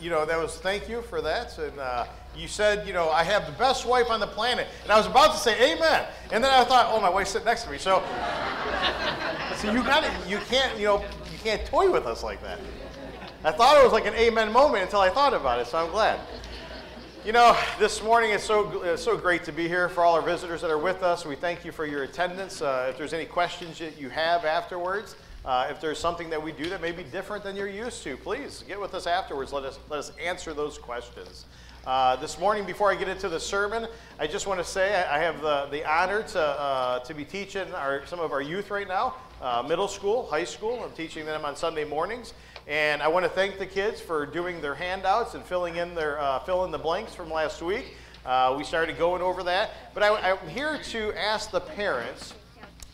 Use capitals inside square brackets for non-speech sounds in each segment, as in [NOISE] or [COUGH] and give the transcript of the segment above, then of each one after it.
you know, that was thank you for that. And uh, you said, you know, I have the best wife on the planet. And I was about to say amen. And then I thought, oh, my wife's sitting next to me. So, so you got to, You can't, you know, you can't toy with us like that. I thought it was like an amen moment until I thought about it. So I'm glad. You know, this morning it's so, it's so great to be here for all our visitors that are with us. We thank you for your attendance. Uh, if there's any questions that you have afterwards, uh, if there's something that we do that may be different than you're used to, please get with us afterwards. Let us, let us answer those questions. Uh, this morning, before I get into the sermon, I just want to say I, I have the, the honor to, uh, to be teaching our, some of our youth right now, uh, middle school, high school. I'm teaching them on Sunday mornings. And I want to thank the kids for doing their handouts and filling in their uh, fill in the blanks from last week. Uh, we started going over that. But I, I'm here to ask the parents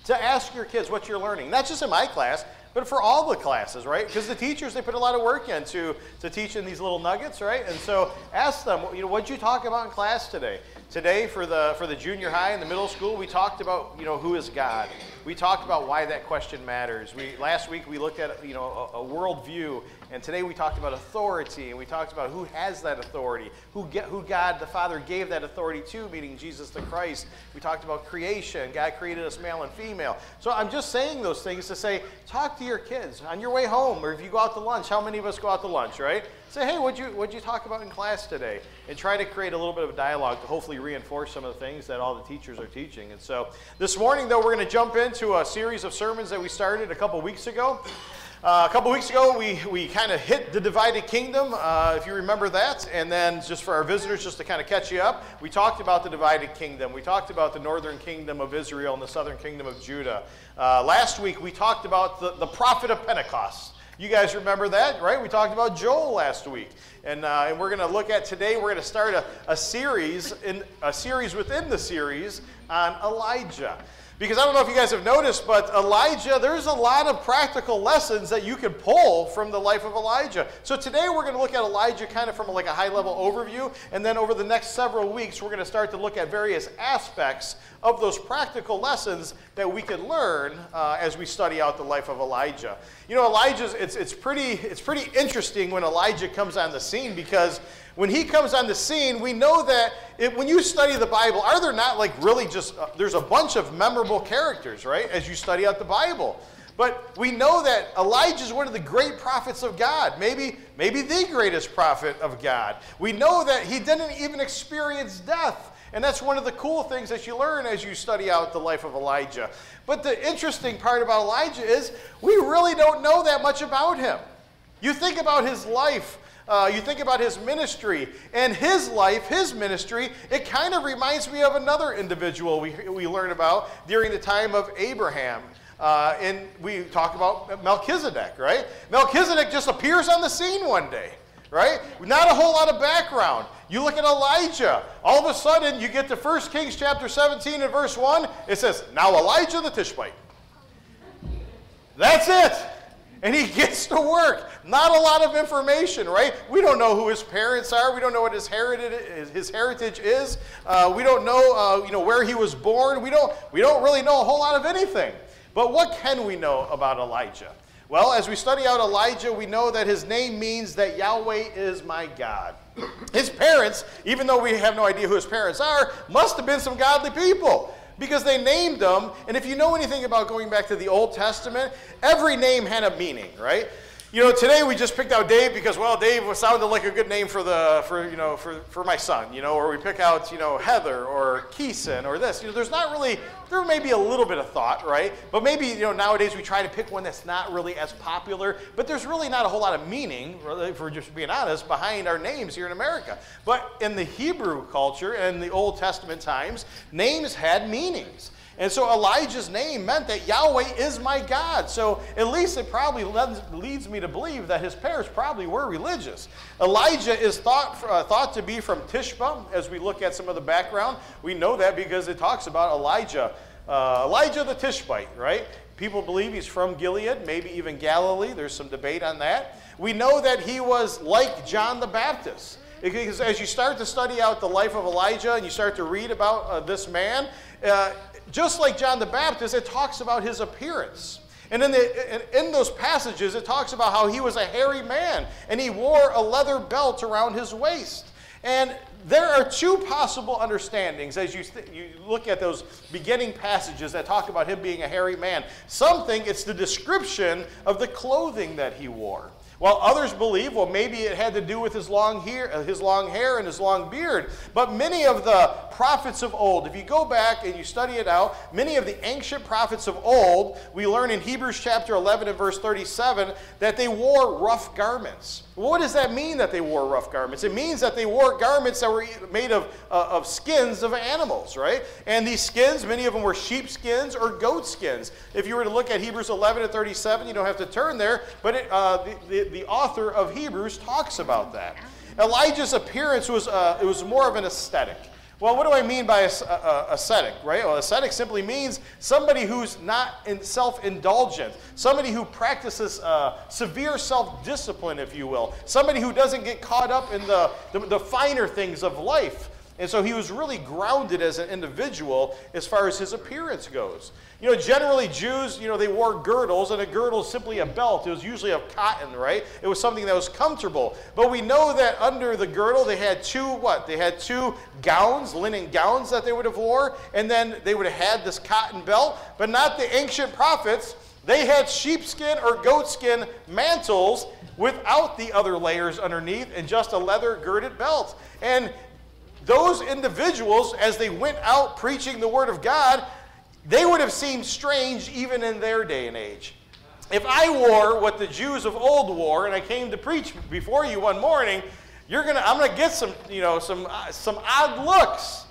to ask your kids what you're learning, not just in my class, but for all the classes, right? Because the teachers, they put a lot of work into to teaching these little nuggets, right? And so ask them, you know, what did you talk about in class today? Today for the for the junior high and the middle school, we talked about, you know, who is God. We talked about why that question matters. We last week we looked at, you know, a, a worldview and today we talked about authority, and we talked about who has that authority, who, get, who God the Father gave that authority to, meaning Jesus the Christ. We talked about creation. God created us male and female. So I'm just saying those things to say, talk to your kids on your way home, or if you go out to lunch. How many of us go out to lunch, right? Say, hey, what'd you, what'd you talk about in class today? And try to create a little bit of a dialogue to hopefully reinforce some of the things that all the teachers are teaching. And so this morning, though, we're going to jump into a series of sermons that we started a couple weeks ago. Uh, a couple weeks ago, we, we kind of hit the divided kingdom, uh, if you remember that. And then, just for our visitors, just to kind of catch you up, we talked about the divided kingdom. We talked about the northern kingdom of Israel and the southern kingdom of Judah. Uh, last week, we talked about the, the prophet of Pentecost. You guys remember that, right? We talked about Joel last week. And, uh, and we're going to look at today, we're going to start a, a, series, in, a series within the series on Elijah. Because I don't know if you guys have noticed, but Elijah, there's a lot of practical lessons that you can pull from the life of Elijah. So today we're going to look at Elijah kind of from like a high level overview. And then over the next several weeks, we're going to start to look at various aspects of those practical lessons that we can learn uh, as we study out the life of Elijah. You know, Elijah's, it's, it's, pretty, it's pretty interesting when Elijah comes on the scene because when he comes on the scene, we know that it, when you study the Bible, are there not like really just, uh, there's a bunch of memorable characters, right, as you study out the Bible. But we know that Elijah is one of the great prophets of God, maybe, maybe the greatest prophet of God. We know that he didn't even experience death. And that's one of the cool things that you learn as you study out the life of Elijah. But the interesting part about Elijah is we really don't know that much about him. You think about his life uh, you think about his ministry and his life, his ministry, it kind of reminds me of another individual we, we learn about during the time of Abraham. Uh, and we talk about Melchizedek, right? Melchizedek just appears on the scene one day, right? Not a whole lot of background. You look at Elijah, all of a sudden you get to 1 Kings chapter 17 and verse 1, it says, Now Elijah the Tishbite. That's it and he [LAUGHS] gets to work. Not a lot of information, right? We don't know who his parents are. We don't know what his heritage, his heritage is. Uh, we don't know, uh, you know, where he was born. We don't, we don't really know a whole lot of anything. But what can we know about Elijah? Well, as we study out Elijah, we know that his name means that Yahweh is my God. [CLEARS THROAT] His parents, even though we have no idea who his parents are, must have been some godly people because they named them. And if you know anything about going back to the Old Testament, every name had a meaning, right? You know, today we just picked out Dave because, well, Dave sounded like a good name for the, for, you know, for, for my son, you know, or we pick out, you know, Heather or Keeson or this. You know, there's not really, there may be a little bit of thought, right? But maybe, you know, nowadays we try to pick one that's not really as popular, but there's really not a whole lot of meaning, really, for just being honest, behind our names here in America. But in the Hebrew culture and the Old Testament times, names had meanings. And so Elijah's name meant that Yahweh is my God. So at least it probably leads me to believe that his parents probably were religious. Elijah is thought, uh, thought to be from Tishba as we look at some of the background. We know that because it talks about Elijah. Uh, Elijah the Tishbite, right? People believe he's from Gilead, maybe even Galilee. There's some debate on that. We know that he was like John the Baptist. Because as you start to study out the life of Elijah and you start to read about uh, this man, uh, just like John the Baptist, it talks about his appearance. And in, the, in, those passages, it talks about how he was a hairy man and he wore a leather belt around his waist. And there are two possible understandings as you, th- you look at those beginning passages that talk about him being a hairy man. Some think it's the description of the clothing that he wore. While others believe, well, maybe it had to do with his long, hair, uh, his long hair and his long beard. But many of the prophets of old, if you go back and you study it out, many of the ancient prophets of old, we learn in Hebrews chapter 11 and verse 37 that they wore rough garments. What does that mean that they wore rough garments? It means that they wore garments that were made of, uh, of skins of animals, right? And these skins, many of them were sheep skins or goat skins. If you were to look at Hebrews 11 and 37, you don't have to turn there, but it, uh, the, the, the, author of Hebrews talks about that. Elijah's appearance was, uh, it was more of an ascetic. Well, what do I mean by ascetic, right? Well, ascetic simply means somebody who's not self indulgent, somebody who practices uh, severe self discipline, if you will, somebody who doesn't get caught up in the, the, the finer things of life. And so he was really grounded as an individual as far as his appearance goes. You know, generally Jews, you know, they wore girdles, and a girdle is simply a belt. It was usually of cotton, right? It was something that was comfortable. But we know that under the girdle they had two what? They had two gowns, linen gowns that they would have wore, and then they would have had this cotton belt. But not the ancient prophets. They had sheepskin or goatskin mantles without the other layers underneath and just a leather girded belt. And those individuals, as they went out preaching the word of God, they would have seemed strange even in their day and age. If I wore what the Jews of old wore and I came to preach before you one morning, you're gonna, I'm going to get some, you know, some, uh, some odd looks.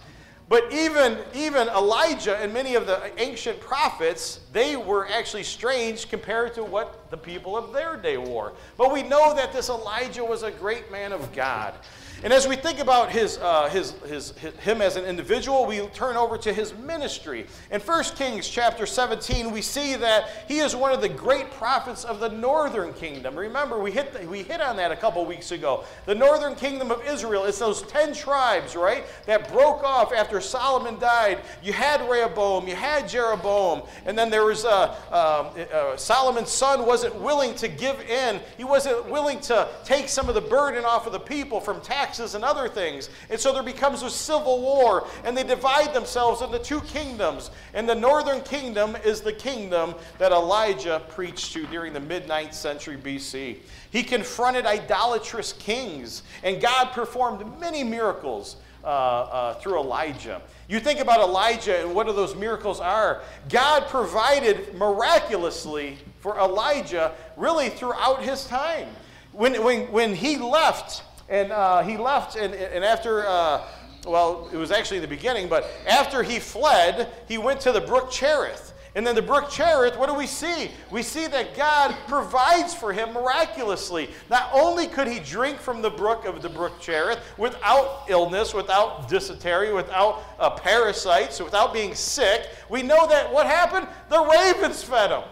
But even, even Elijah and many of the ancient prophets, they were actually strange compared to what the people of their day wore. But we know that this Elijah was a great man of God. And as we think about his, uh, his, his, his, him as an individual, we turn over to his ministry. In 1 Kings chapter 17, we see that he is one of the great prophets of the northern kingdom. Remember, we hit, the, we hit on that a couple weeks ago. The northern kingdom of Israel, it's those 10 tribes, right, that broke off after Solomon died. You had Rehoboam, you had Jeroboam, and then there was uh, um, uh, Solomon's son wasn't willing to give in. He wasn't willing to take some of the burden off of the people from tax taxes and other things. And so there becomes a civil war, and they divide themselves into two kingdoms. And the northern kingdom is the kingdom that Elijah preached to during the mid 9th century BC. He confronted idolatrous kings, and God performed many miracles. Uh, uh, through Elijah. You think about Elijah and what those miracles are. God provided miraculously for Elijah really throughout his time. When, when, when he left and uh, he left, and, and after, uh, well, it was actually the beginning, but after he fled, he went to the brook Cherith. And then the brook Cherith, what do we see? We see that God provides for him miraculously. Not only could he drink from the brook of the brook Cherith without illness, without dysentery, without uh, parasites, without being sick, we know that what happened? The ravens fed him.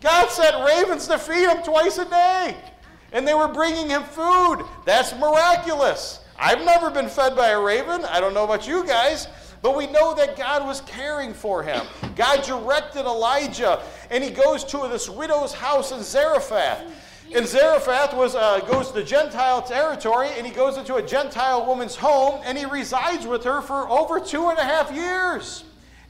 God sent ravens to feed him twice a day and they were bringing him food. That's miraculous. I've never been fed by a raven. I don't know about you guys, but we know that God was caring for him. God directed Elijah, and he goes to this widow's house in Zarephath. And Zarephath was, uh, goes to Gentile territory, and he goes into a Gentile woman's home, and he resides with her for over two and a half years.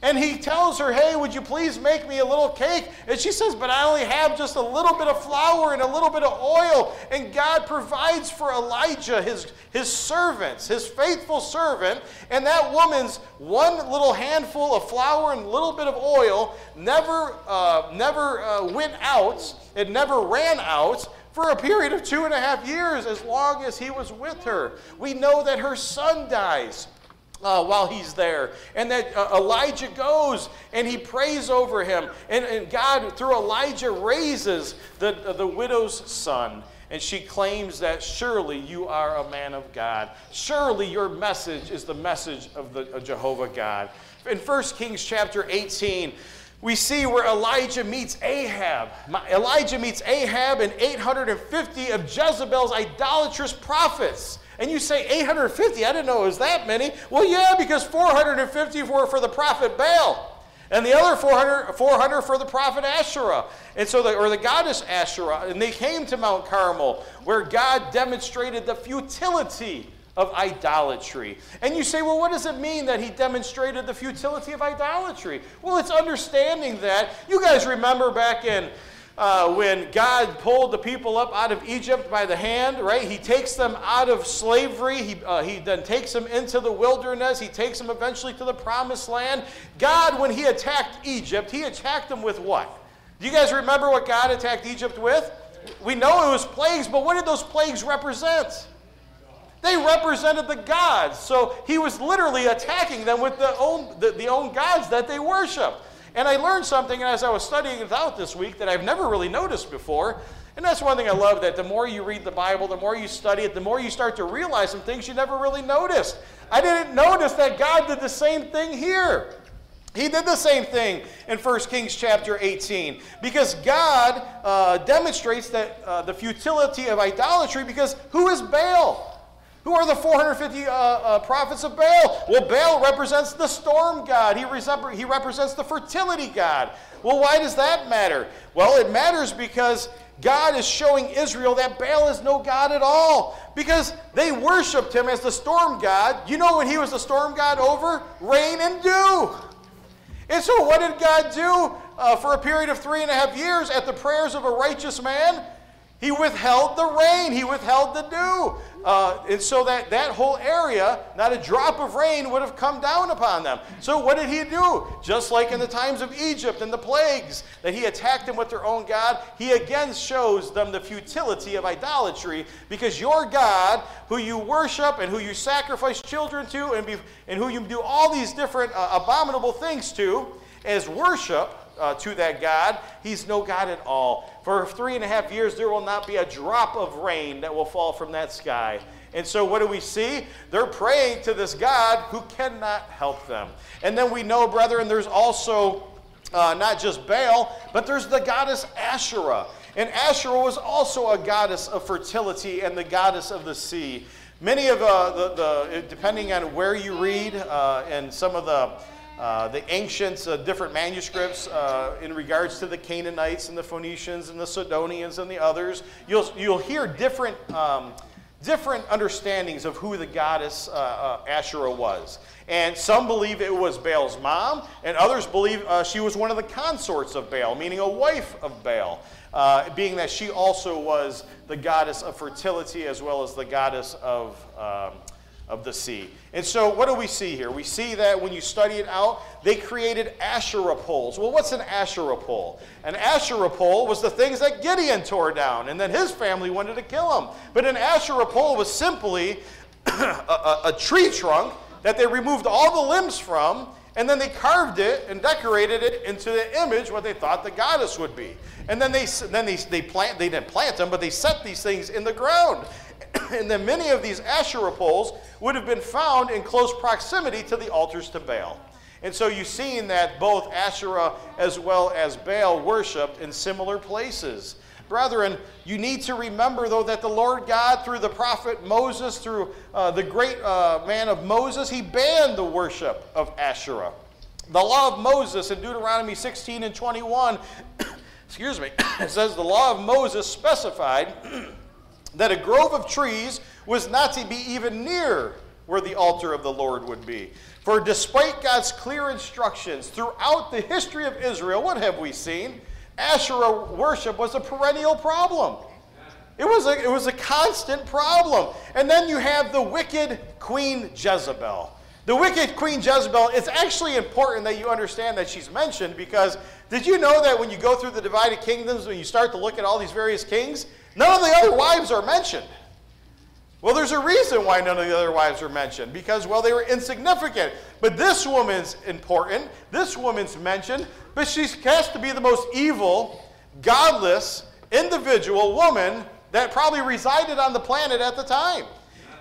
And he tells her, Hey, would you please make me a little cake? And she says, But I only have just a little bit of flour and a little bit of oil. And God provides for Elijah, his, his servants, his faithful servant. And that woman's one little handful of flour and a little bit of oil never, uh, never uh, went out, it never ran out for a period of two and a half years, as long as he was with her. We know that her son dies uh, while he's there. And that uh, Elijah goes and he prays over him. And, and God, through Elijah, raises the, uh, the widow's son. And she claims that surely you are a man of God. Surely your message is the message of the of Jehovah God. In 1 Kings chapter 18, we see where Elijah meets Ahab. Elijah meets Ahab and 850 of Jezebel's idolatrous prophets. And you say 850, I didn't know it was that many. Well, yeah, because 450 were for the prophet Baal. and the other 400, 400 for the prophet Asherah, and so the, or the goddess Asherah. And they came to Mount Carmel, where God demonstrated the futility of idolatry. And you say, well, what does it mean that he demonstrated the futility of idolatry? Well, it's understanding that. You guys remember back in uh, when God pulled the people up out of Egypt by the hand, right? He takes them out of slavery. He, uh, he then takes them into the wilderness. He takes them eventually to the promised land. God, when he attacked Egypt, he attacked them with what? Do you guys remember what God attacked Egypt with? We know it was plagues, but what did those plagues represent? They represented the gods. So he was literally attacking them with the own, the, the own gods that they worship. And I learned something as I was studying it out this week that I've never really noticed before. And that's one thing I love that the more you read the Bible, the more you study it, the more you start to realize some things you never really noticed. I didn't notice that God did the same thing here. He did the same thing in 1 Kings chapter 18 because God uh, demonstrates that uh, the futility of idolatry because who is Baal? Who are the 450 uh, uh, prophets of Baal? Well, Baal represents the storm god. He, he represents the fertility god. Well, why does that matter? Well, it matters because God is showing Israel that Baal is no God at all because they worshiped him as the storm god. You know what he was the storm god over? Rain and dew. And so, what did God do uh, for a period of three and a half years at the prayers of a righteous man? He withheld the rain, he withheld the dew. Uh, and so that, that whole area, not a drop of rain would have come down upon them. So what did he do? Just like in the times of Egypt and the plagues, that he attacked them with their own God, he again shows them the futility of idolatry because your God, who you worship and who you sacrifice children to and, be, and who you do all these different uh, abominable things to, as worship, uh, to that God. He's no God at all. For three and a half years, there will not be a drop of rain that will fall from that sky. And so, what do we see? They're praying to this God who cannot help them. And then we know, brethren, there's also uh, not just Baal, but there's the goddess Asherah. And Asherah was also a goddess of fertility and the goddess of the sea. Many of uh, the, the, depending on where you read, uh, and some of the uh, the ancients, uh, different manuscripts uh, in regards to the Canaanites and the Phoenicians and the Sidonians and the others, you'll, you'll hear different, um, different understandings of who the goddess uh, uh, Asherah was. And some believe it was Baal's mom, and others believe she was one of the consorts of Baal, meaning a wife of Baal, being that she also was the goddess of fertility as well as the goddess of. Um, of the sea. And so, what do we see here? We see that when you study it out, they created Asherah poles. Well, what's an Asherah pole? An Asherah pole was the things that Gideon tore down, and then his family wanted to kill him. But an Asherah pole was simply [CLEARS THROAT] a, a, a tree trunk that they removed all the limbs from, and then they carved it and decorated it into the image what they thought the goddess would be. And then they then they, they plant they didn't plant them, but they set these things in the ground. [COUGHS] and then many of these Asherah poles would have been found in close proximity to the altars to Baal. And so you've seen that both Asherah as well as Baal worshiped in similar places. Brethren, you need to remember, though, that the Lord God, through the prophet Moses, through uh, the great uh, man of Moses, he banned the worship of Asherah. The law of Moses in Deuteronomy 16 and 21, [COUGHS] excuse me, [COUGHS] says the law of Moses specified that a grove of trees was not to be even near where the altar of the Lord would be. For despite God's clear instructions throughout the history of Israel, what have we seen? Asherah worship was a perennial problem. It was a, it was a constant problem. And then you have the wicked Queen Jezebel. The wicked Queen Jezebel, it's actually important that you understand that she's mentioned because did you know that when you go through the divided kingdoms, when you start to look at all these various kings, None of the other wives are mentioned. Well, there's a reason why none of the other wives are mentioned because, well, they were insignificant. But this woman's important. This woman's mentioned, but she's has to be the most evil, godless, individual woman that probably resided on the planet at the time.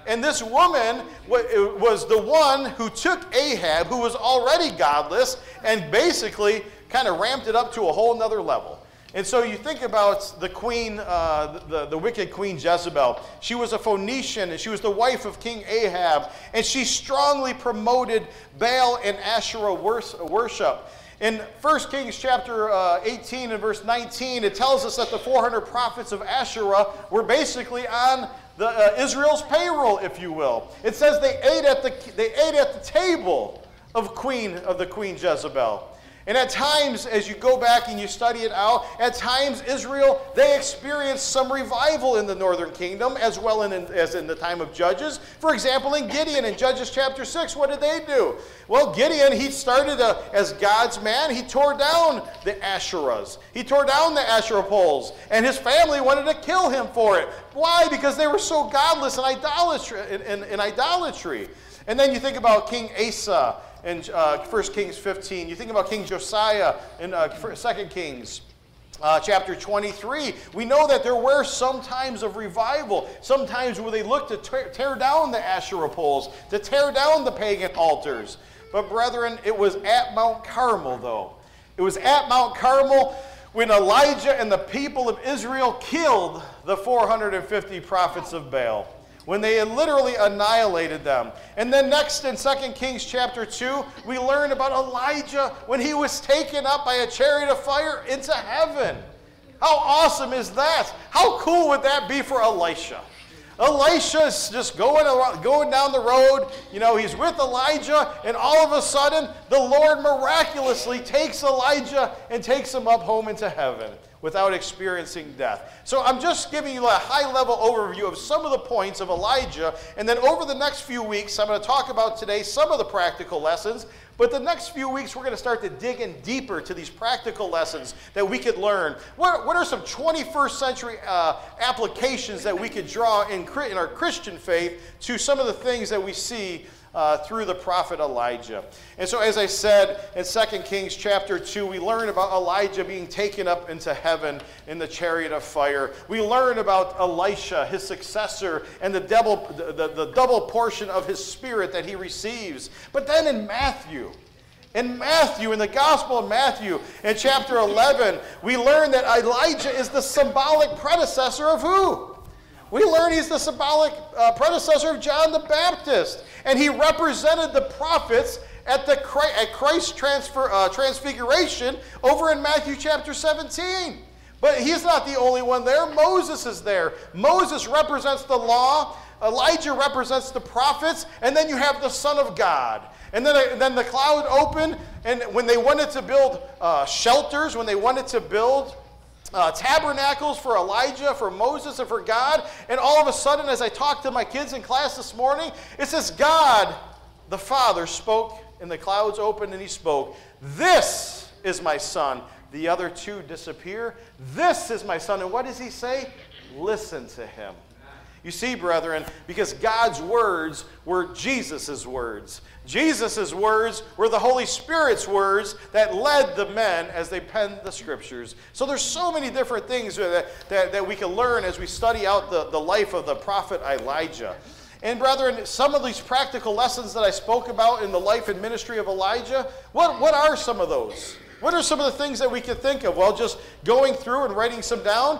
And this woman eh, was the one who took Ahab, who was already godless, and basically kind of ramped it up to a whole nother level. And so you think about the queen, uh, the, the wicked queen Jezebel. She was a Phoenician and she was the wife of King Ahab. And she strongly promoted Baal and Asherah worship. In 1 Kings chapter uh, 18 and verse 19, it tells us that the 400 prophets of Asherah were basically on the, uh, Israel's payroll, if you will. It says they ate at the, they ate at the table of queen of the queen Jezebel. And at times, as you go back and you study it out, at times Israel, they experienced some revival in the northern kingdom as well in, as in the time of Judges. For example, in Gideon in Judges chapter 6, what did they do? Well, Gideon, he started a, as God's man. He tore down the Asherahs. He tore down the Asherah poles. And his family wanted to kill him for it. Why? Because they were so godless and idolatry. In, in, in idolatry. And then you think about King Asa in uh, 1 Kings 15. You think about King Josiah in uh, 2 Kings. Uh, chapter 23, we know that there were some times of revival, sometimes where they looked to tear, tear down the Asherah poles, to tear down the pagan altars. But, brethren, it was at Mount Carmel, though. It was at Mount Carmel when Elijah and the people of Israel killed the 450 prophets of Baal when they literally annihilated them. And then next in 2 Kings chapter 2, we learn about Elijah when he was taken up by a chariot of fire into heaven. How awesome is that? How cool would that be for Elisha? Elisha's just going, going down the road. You know, he's with Elijah, and all of a sudden, the Lord miraculously takes Elijah and takes him up home into heaven without experiencing death. So I'm just giving you a high level overview of some of the points of Elijah. And then over the next few weeks, I'm going to talk about today some of the practical lessons. But the next few weeks, we're going to start to dig in deeper to these practical lessons that we could learn. What, what are some 21st century uh, applications that we could draw in, in our Christian faith to some of the things that we see uh, through the prophet Elijah. And so, as I said in 2 Kings chapter 2, we learn about Elijah being taken up into heaven in the chariot of fire. We learn about Elisha, his successor, and the double, the, the, the double portion of his spirit that he receives. But then in Matthew, in Matthew, in the Gospel of Matthew, in chapter 11, we learn that Elijah is the symbolic predecessor of who? We learn he's the symbolic uh, predecessor of John the Baptist. And he represented the prophets at, the, at Christ's transfer, uh, transfiguration over in Matthew chapter 17. But he's not the only one there. Moses is there. Moses represents the law. Elijah represents the prophets. And then you have the Son of God. And then, and then the cloud opened. And when they wanted to build uh, shelters, when they wanted to build uh, tabernacles for Elijah, for Moses, and for God. And all of a sudden, as I talked to my kids in class this morning, it says, God, the Father, spoke, and the clouds opened, and he spoke, This is my son. The other two disappear. This is my son. And what does he say? Listen to him. You see, brethren, because God's words were Jesus' words. Jesus' words were the Holy Spirit's words that led the men as they penned the scriptures. So there's so many different things that, that, that we can learn as we study out the, the life of the prophet Elijah. And brethren, some of these practical lessons that I spoke about in the life and ministry of Elijah, what, what are some of those? What are some of the things that we could think of? Well, just going through and writing some down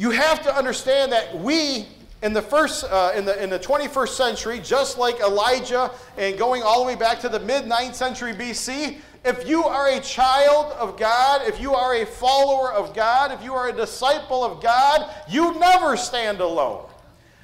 you have to understand that we in the first uh, in the in the 21st century just like elijah and going all the way back to the mid 9th century bc if you are a child of god if you are a follower of god if you are a disciple of god you never stand alone.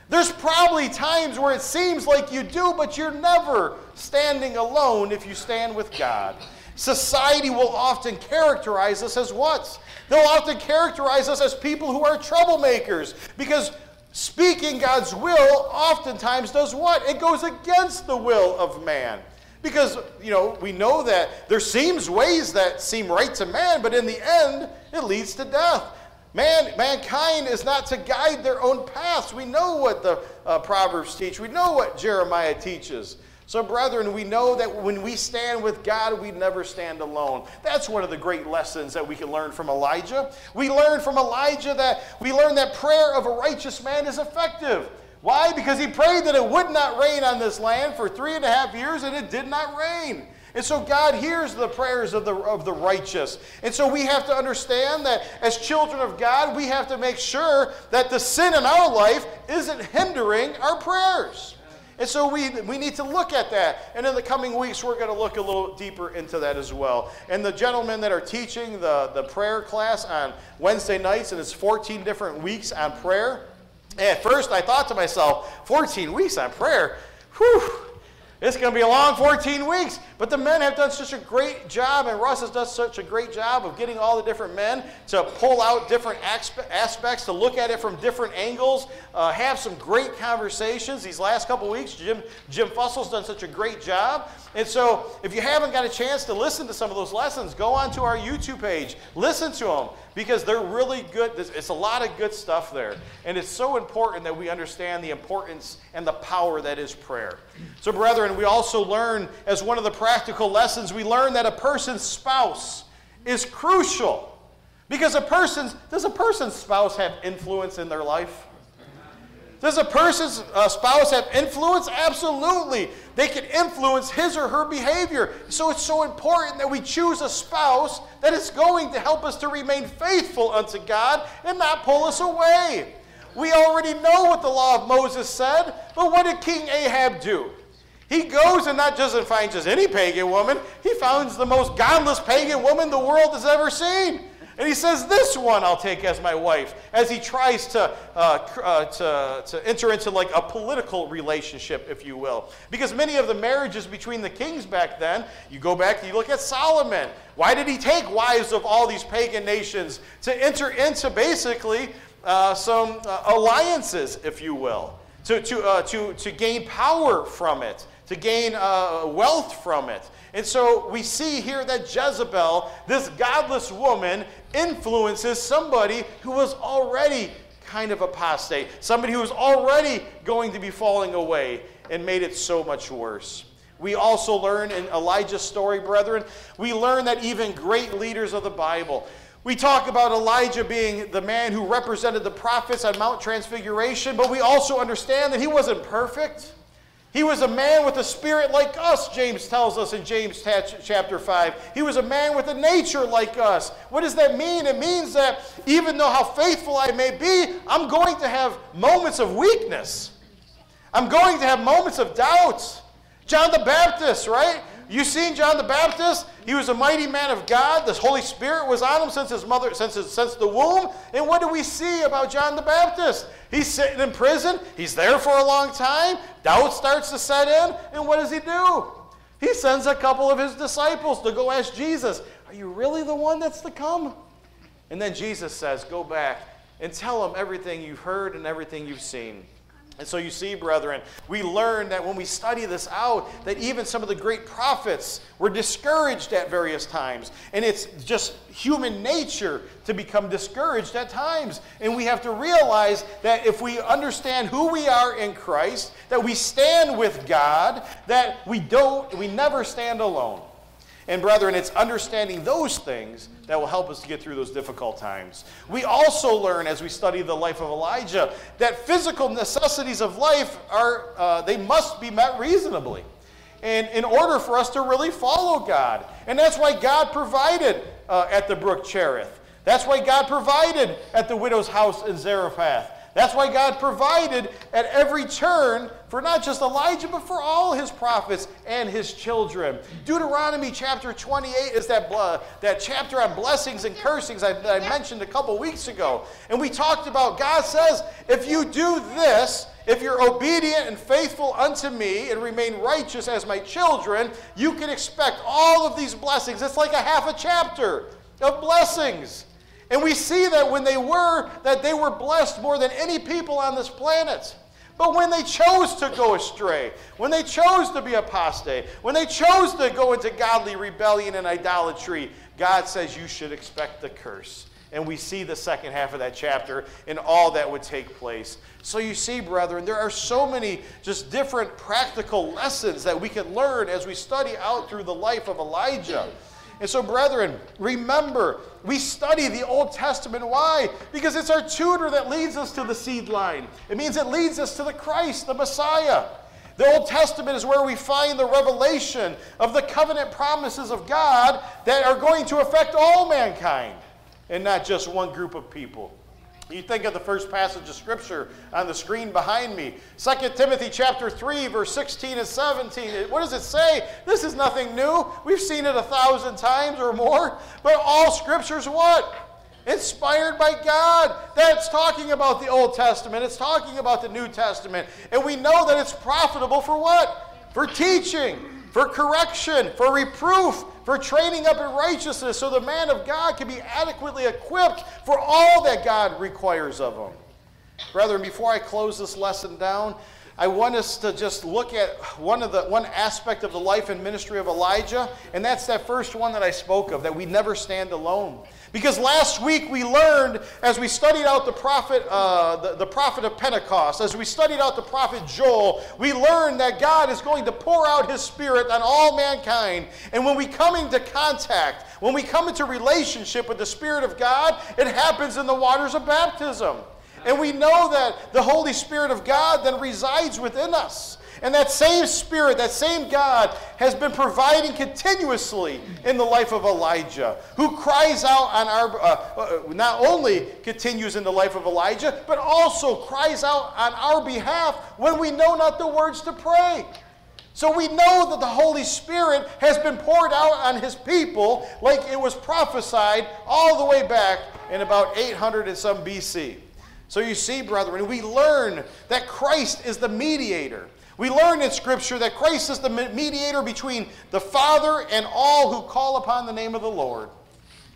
There's probably times where it seems like you do but you're never standing alone if you stand with god society will often characterize us as what They'll often characterize us as people who are troublemakers because speaking God's will oftentimes does what? It goes against the will of man. Because, you know, we know that there seems ways that seem right to man, but in the end, it leads to death. Man, mankind is not to guide their own paths. We know what the uh, Proverbs teach. We know what Jeremiah teaches. So, brethren, we know that when we stand with God, we never stand alone. That's one of the great lessons that we can learn from Elijah. We learn from Elijah that we learn that prayer of a righteous man is effective. Why? Because he prayed that it would not rain on this land for three and a half years, and it did not rain. And so God hears the prayers of the, of the righteous. And so we have to understand that as children of God, we have to make sure that the sin in our life isn't hindering our prayers. And so we, we need to look at that. And in the coming weeks, we're going to look a little deeper into that as well. And the gentlemen that are teaching the, the prayer class on Wednesday nights, and it's 14 different weeks on prayer. at first, I thought to myself, 14 weeks on prayer? Whew, it's going to be a long 14 weeks. But the men have done such a great job, and Russ has done such a great job of getting all the different men to pull out different aspects, to look at it from different angles, uh, have some great conversations. These last couple weeks, Jim, Jim done such a great job. And so, if you haven't got a chance to listen to some of those lessons, go onto our YouTube page, listen to them, because they're really good. It's a lot of good stuff there. And it's so important that we understand the importance and the power that is prayer. So, brethren, we also learn as one of the practical lessons, we learn that a person's spouse is crucial. Because a person's, does a person's spouse have influence in their life? Does a person's uh, spouse have influence? Absolutely. They can influence his or her behavior. So it's so important that we choose a spouse that is going to help us to remain faithful unto God and not pull us away. We already know what the law of Moses said, but what did King Ahab do? He goes and not just finds just any pagan woman, he finds the most godless pagan woman the world has ever seen. And he says, This one I'll take as my wife, as he tries to, uh, uh, to, to enter into like a political relationship, if you will. Because many of the marriages between the kings back then, you go back and you look at Solomon. Why did he take wives of all these pagan nations to enter into basically uh, some uh, alliances, if you will, to, to, uh, to, to gain power from it? To gain uh, wealth from it. And so we see here that Jezebel, this godless woman, influences somebody who was already kind of apostate, somebody who was already going to be falling away, and made it so much worse. We also learn in Elijah's story, brethren, we learn that even great leaders of the Bible, we talk about Elijah being the man who represented the prophets on Mount Transfiguration, but we also understand that he wasn't perfect. He was a man with a spirit like us, James tells us in James chapter 5. He was a man with a nature like us. What does that mean? It means that even though how faithful I may be, I'm going to have moments of weakness. I'm going to have moments of doubts. John the Baptist, right? You seen John the Baptist? He was a mighty man of God. The Holy Spirit was on him since his mother, since, his, since the womb. And what do we see about John the Baptist? He's sitting in prison. He's there for a long time. Doubt starts to set in. And what does he do? He sends a couple of his disciples to go ask Jesus, Are you really the one that's to come? And then Jesus says, Go back and tell them everything you've heard and everything you've seen. And so you see, brethren, we learn that when we study this out, that even some of the great prophets were discouraged at various times. And it's just human nature to become discouraged at times. And we have to realize that if we understand who we are in Christ, that we stand with God, that we don't, we never stand alone. And brethren, it's understanding those things that will help us to get through those difficult times. We also learn as we study the life of Elijah that physical necessities of life are uh, they must be met reasonably. And in order for us to really follow God. And that's why God provided uh, at the brook Cherith. That's why God provided at the widow's house in Zarephath. That's why God provided at every turn for not just Elijah, but for all his prophets and his children. Deuteronomy chapter 28 is that, that chapter on blessings and cursings I, I mentioned a couple weeks ago. And we talked about God says, if you do this, if you're obedient and faithful unto me and remain righteous as my children, you can expect all of these blessings. It's like a half a chapter of blessings. And we see that when they were, that they were blessed more than any people on this planet. But when they chose to go astray, when they chose to be apostate, when they chose to go into godly rebellion and idolatry, God says you should expect the curse. And we see the second half of that chapter and all that would take place. So you see, brethren, there are so many just different practical lessons that we can learn as we study out through the life of Elijah. And so, brethren, remember, we study the Old Testament. Why? Because it's our tutor that leads us to the seed line. It means it leads us to the Christ, the Messiah. The Old Testament is where we find the revelation of the covenant promises of God that are going to affect all mankind and not just one group of people. You think of the first passage of scripture on the screen behind me. 2 Timothy chapter 3, verse 16 and 17. What does it say? This is nothing new. We've seen it a thousand times or more. But all scripture's what? Inspired by God. That's talking about the Old Testament. It's talking about the New Testament. And we know that it's profitable for what? For teaching, for correction, for reproof, for training up in righteousness, so the man of God can be adequately equipped for all that God requires of him. Brethren, before I close this lesson down, I want us to just look at one of the one aspect of the life and ministry of Elijah, and that's that first one that I spoke of, that we never stand alone. Because last week we learned, as we studied out the prophet, uh, the, the prophet of Pentecost, as we studied out the prophet Joel, we learned that God is going to pour out his spirit on all mankind. And when we come into contact, when we come into relationship with the Spirit of God, it happens in the waters of baptism. And we know that the Holy Spirit of God then resides within us. And that same Spirit, that same God, has been providing continuously in the life of Elijah, who cries out on our, uh, uh, not only continues in the life of Elijah, but also cries out on our behalf when we know not the words to pray. So we know that the Holy Spirit has been poured out on his people like it was prophesied all the way back in about 800 and some BC. So you see, brethren, we learn that Christ is the mediator. We learn in Scripture that Christ is the mediator between the Father and all who call upon the name of the Lord.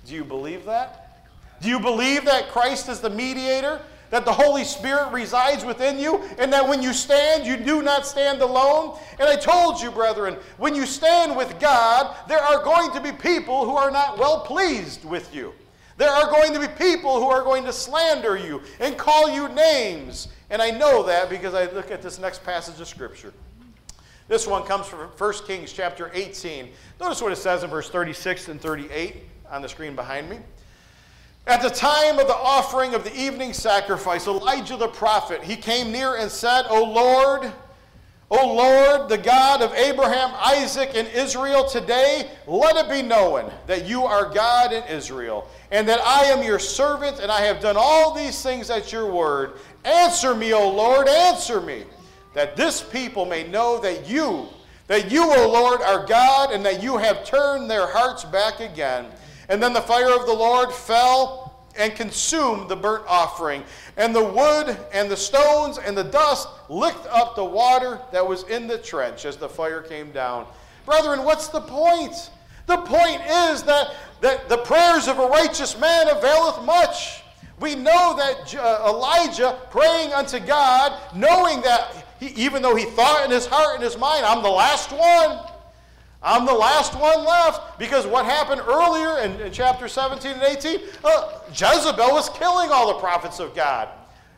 Do you believe that? Do you believe that Christ is the mediator? That the Holy Spirit resides within you, and that when you stand, you do not stand alone? And I told you, brethren, when you stand with God, there are going to be people who are not well pleased with you. There are going to be people who are going to slander you and call you names and I know that because I look at this next passage of Scripture. This one comes from 1 Kings chapter 18. Notice what it says in verse 36 and 38 on the screen behind me. At the time of the offering of the evening sacrifice, Elijah the prophet, he came near and said, O Lord, O Lord, the God of Abraham, Isaac, and Israel, today let it be known that you are God in Israel, and that I am your servant, and I have done all these things at your word. Answer me, O Lord, answer me, that this people may know that you, that you, O Lord, are God, and that you have turned their hearts back again. And then the fire of the Lord fell and consumed the burnt offering, and the wood and the stones and the dust licked up the water that was in the trench as the fire came down. Brethren, what's the point? The point is that, that the prayers of a righteous man availeth much. We know that uh, Elijah praying unto God, knowing that he, even though he thought in his heart and his mind, I'm the last one. I'm the last one left. Because what happened earlier in, in chapter 17 and 18? Uh, Jezebel was killing all the prophets of God.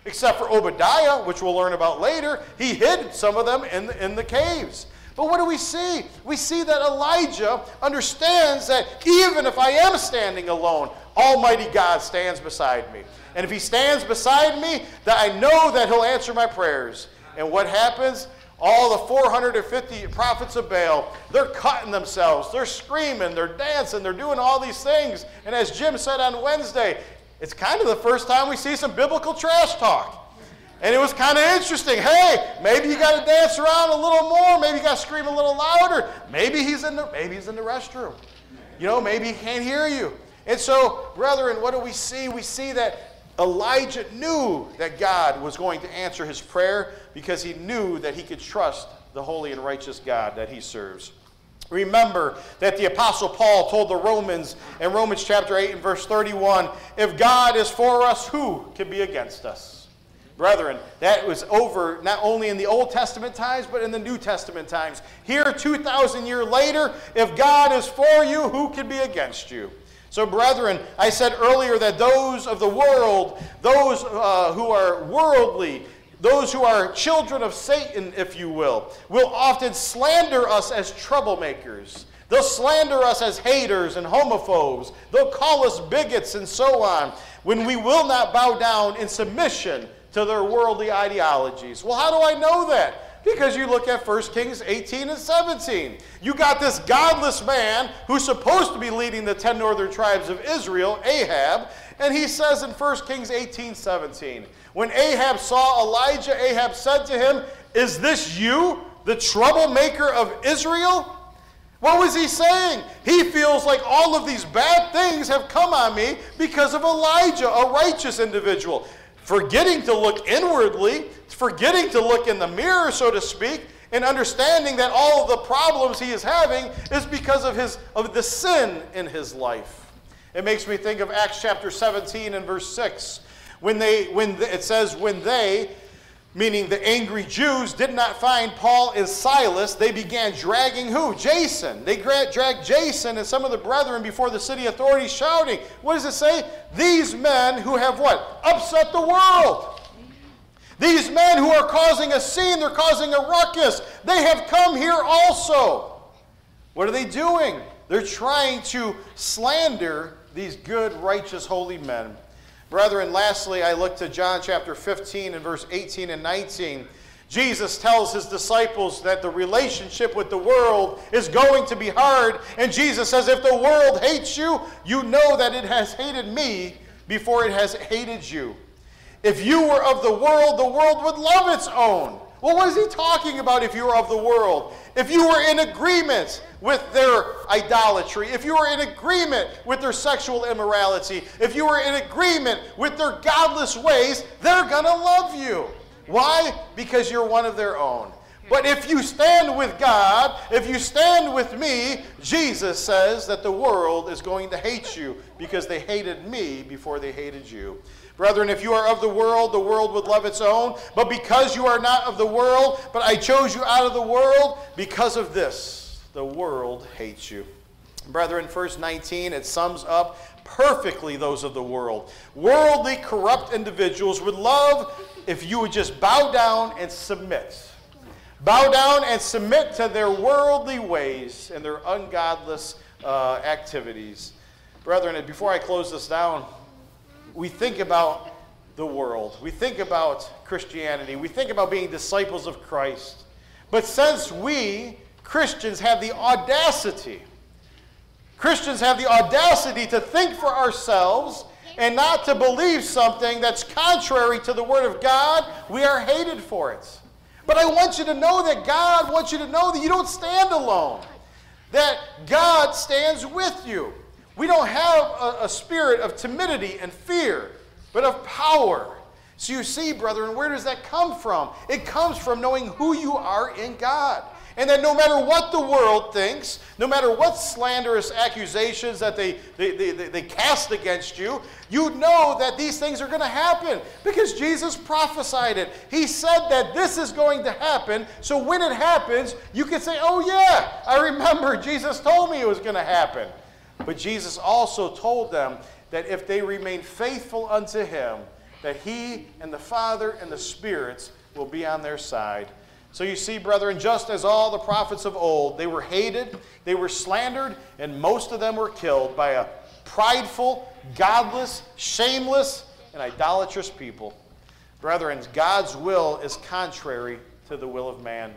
Except for Obadiah, which we'll learn about later. He hid some of them in in the caves. But what do we see? We see that Elijah understands that even if I am standing alone, Almighty God stands beside me. And if He stands beside me, that I know that He'll answer my prayers. And what happens? All the 450 prophets of Baal, they're cutting themselves, they're screaming, they're dancing, they're doing all these things. And as Jim said on Wednesday, it's kind of the first time we see some biblical trash talk. And it was kind of interesting. Hey, maybe you got to dance around a little more. Maybe you got to scream a little louder. Maybe he's in the maybe he's in the restroom. You know, maybe he can't hear you. And so, brethren, what do we see? We see that Elijah knew that God was going to answer his prayer because he knew that he could trust the holy and righteous God that he serves. Remember that the Apostle Paul told the Romans in Romans chapter 8 and verse 31 if God is for us, who can be against us? Brethren, that was over not only in the Old Testament times, but in the New Testament times. Here, 2,000 years later, if God is for you, who can be against you? So, brethren, I said earlier that those of the world, those uh, who are worldly, those who are children of Satan, if you will, will often slander us as troublemakers. They'll slander us as haters and homophobes. They'll call us bigots and so on when we will not bow down in submission to their worldly ideologies. Well, how do I know that? Because you look at 1 Kings 18 and 17. You got this godless man who's supposed to be leading the 10 northern tribes of Israel, Ahab, And he says in 1 Kings 18 17, when Ahab saw Elijah, Ahab said to him, Is this you, the troublemaker of Israel? What was he saying? He feels like all of these bad things have come on me because of Elijah, a righteous individual. Forgetting to look inwardly, forgetting to look in the mirror, so to speak, and understanding that all the problems he is having is because of, his, of the sin in his life. It makes me think of Acts chapter 17 and verse 6. When they, when it says, when they, meaning the angry Jews, did not find Paul and Silas, they began dragging who? Jason. They dragged Jason and some of the brethren before the city authorities, shouting, What does it say? These men who have what? Upset the world. These men who are causing a scene, they're causing a ruckus. They have come here also. What are they doing? They're trying to slander these good, righteous, holy men. Brethren, lastly, I look to John chapter 15 and verse 18 and 19. Jesus tells his disciples that the relationship with the world is going to be hard. And Jesus says, If the world hates you, you know that it has hated me before it has hated you. If you were of the world, the world would love its own. Well, what is he talking about if you're of the world? If you were in agreement with their idolatry, if you were in agreement with their sexual immorality, if you were in agreement with their godless ways, they're going to love you. Why? Because you're one of their own. But if you stand with God, if you stand with me, Jesus says that the world is going to hate you because they hated me before they hated you. Brethren, if you are of the world, the world would love its own. But because you are not of the world, but I chose you out of the world, because of this, the world hates you. Brethren, verse 19, it sums up perfectly those of the world. Worldly, corrupt individuals would love if you would just bow down and submit. Bow down and submit to their worldly ways and their ungodless uh, activities. Brethren, before I close this down, we think about the world, we think about Christianity, we think about being disciples of Christ. But since we, Christians, have the audacity, Christians have the audacity to think for ourselves and not to believe something that's contrary to the Word of God, we are hated for it. But I want you to know that God wants you to know that you don't stand alone, that God stands with you. We don't have a, a spirit of timidity and fear, but of power. So you see, brethren, where does that come from? It comes from knowing who you are in God. And that no matter what the world thinks, no matter what slanderous accusations that they, they, they, they cast against you, you know that these things are going to happen because Jesus prophesied it. He said that this is going to happen. So when it happens, you can say, Oh, yeah, I remember Jesus told me it was going to happen. But Jesus also told them that if they remain faithful unto him, that he and the Father and the spirits will be on their side. So you see, brethren, just as all the prophets of old, they were hated, they were slandered, and most of them were killed by a prideful, godless, shameless, and idolatrous people. Brethren, God's will is contrary to the will of man.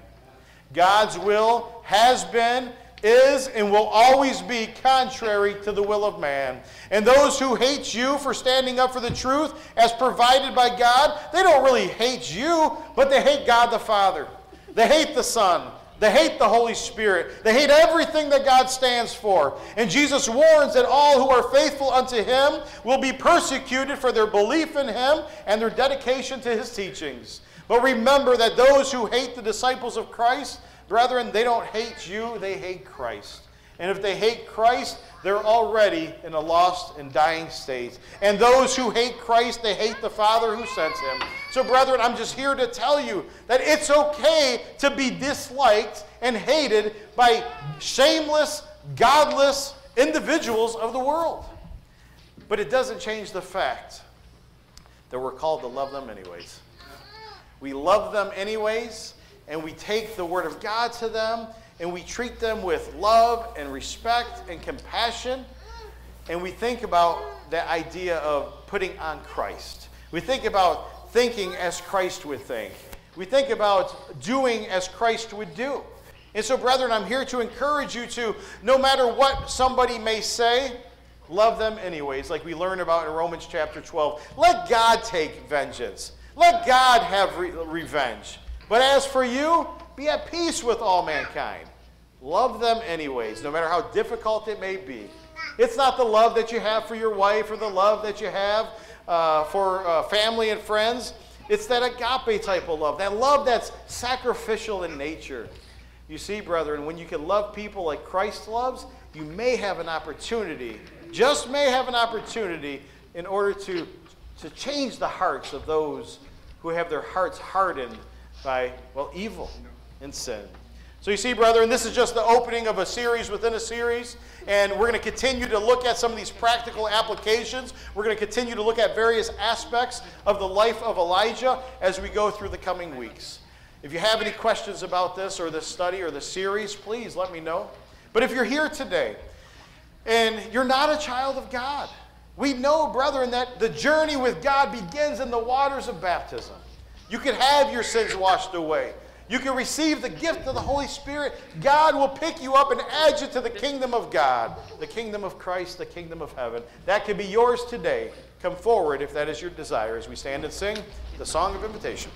God's will has been is and will always be contrary to the will of man. And those who hate you for standing up for the truth as provided by God, they don't really hate you, but they hate God the Father. They hate the Son. They hate the Holy Spirit. They hate everything that God stands for. And Jesus warns that all who are faithful unto Him will be persecuted for their belief in Him and their dedication to His teachings. But remember that those who hate the disciples of Christ, Brethren, they don't hate you, they hate Christ. And if they hate Christ, they're already in a lost and dying state. And those who hate Christ, they hate the Father who sent him. So, brethren, I'm just here to tell you that it's okay to be disliked and hated by shameless, godless individuals of the world. But it doesn't change the fact that we're called to love them anyways. We love them anyways and we take the Word of God to them and we treat them with love and respect and compassion. And we think about the idea of putting on Christ. We think about thinking as Christ would think. We think about doing as Christ would do. And so, brethren, I'm here to encourage you to, no matter what somebody may say, love them anyways, like we learn about in Romans chapter 12. Let God take vengeance. Let God have re- revenge. But as for you, be at peace with all mankind. Love them anyways, no matter how difficult it may be. It's not the love that you have for your wife or the love that you have uh, for uh, family and friends. It's that agape type of love, that love that's sacrificial in nature. You see, brethren, when you can love people like Christ loves, you may have an opportunity, just may have an opportunity, in order to, to change the hearts of those who have their hearts hardened by, well, evil and sin. So you see, brethren, this is just the opening of a series within a series, and we're going to continue to look at some of these practical applications. We're going to continue to look at various aspects of the life of Elijah as we go through the coming weeks. If you have any questions about this or this study or the series, please let me know. But if you're here today and you're not a child of God, we know, brethren, that the journey with God begins in the waters of baptism. You can have your sins washed away. You can receive the gift of the Holy Spirit. God will pick you up and add you to the kingdom of God, the kingdom of Christ, the kingdom of heaven. That can be yours today. Come forward if that is your desire as we stand and sing the song of invitation.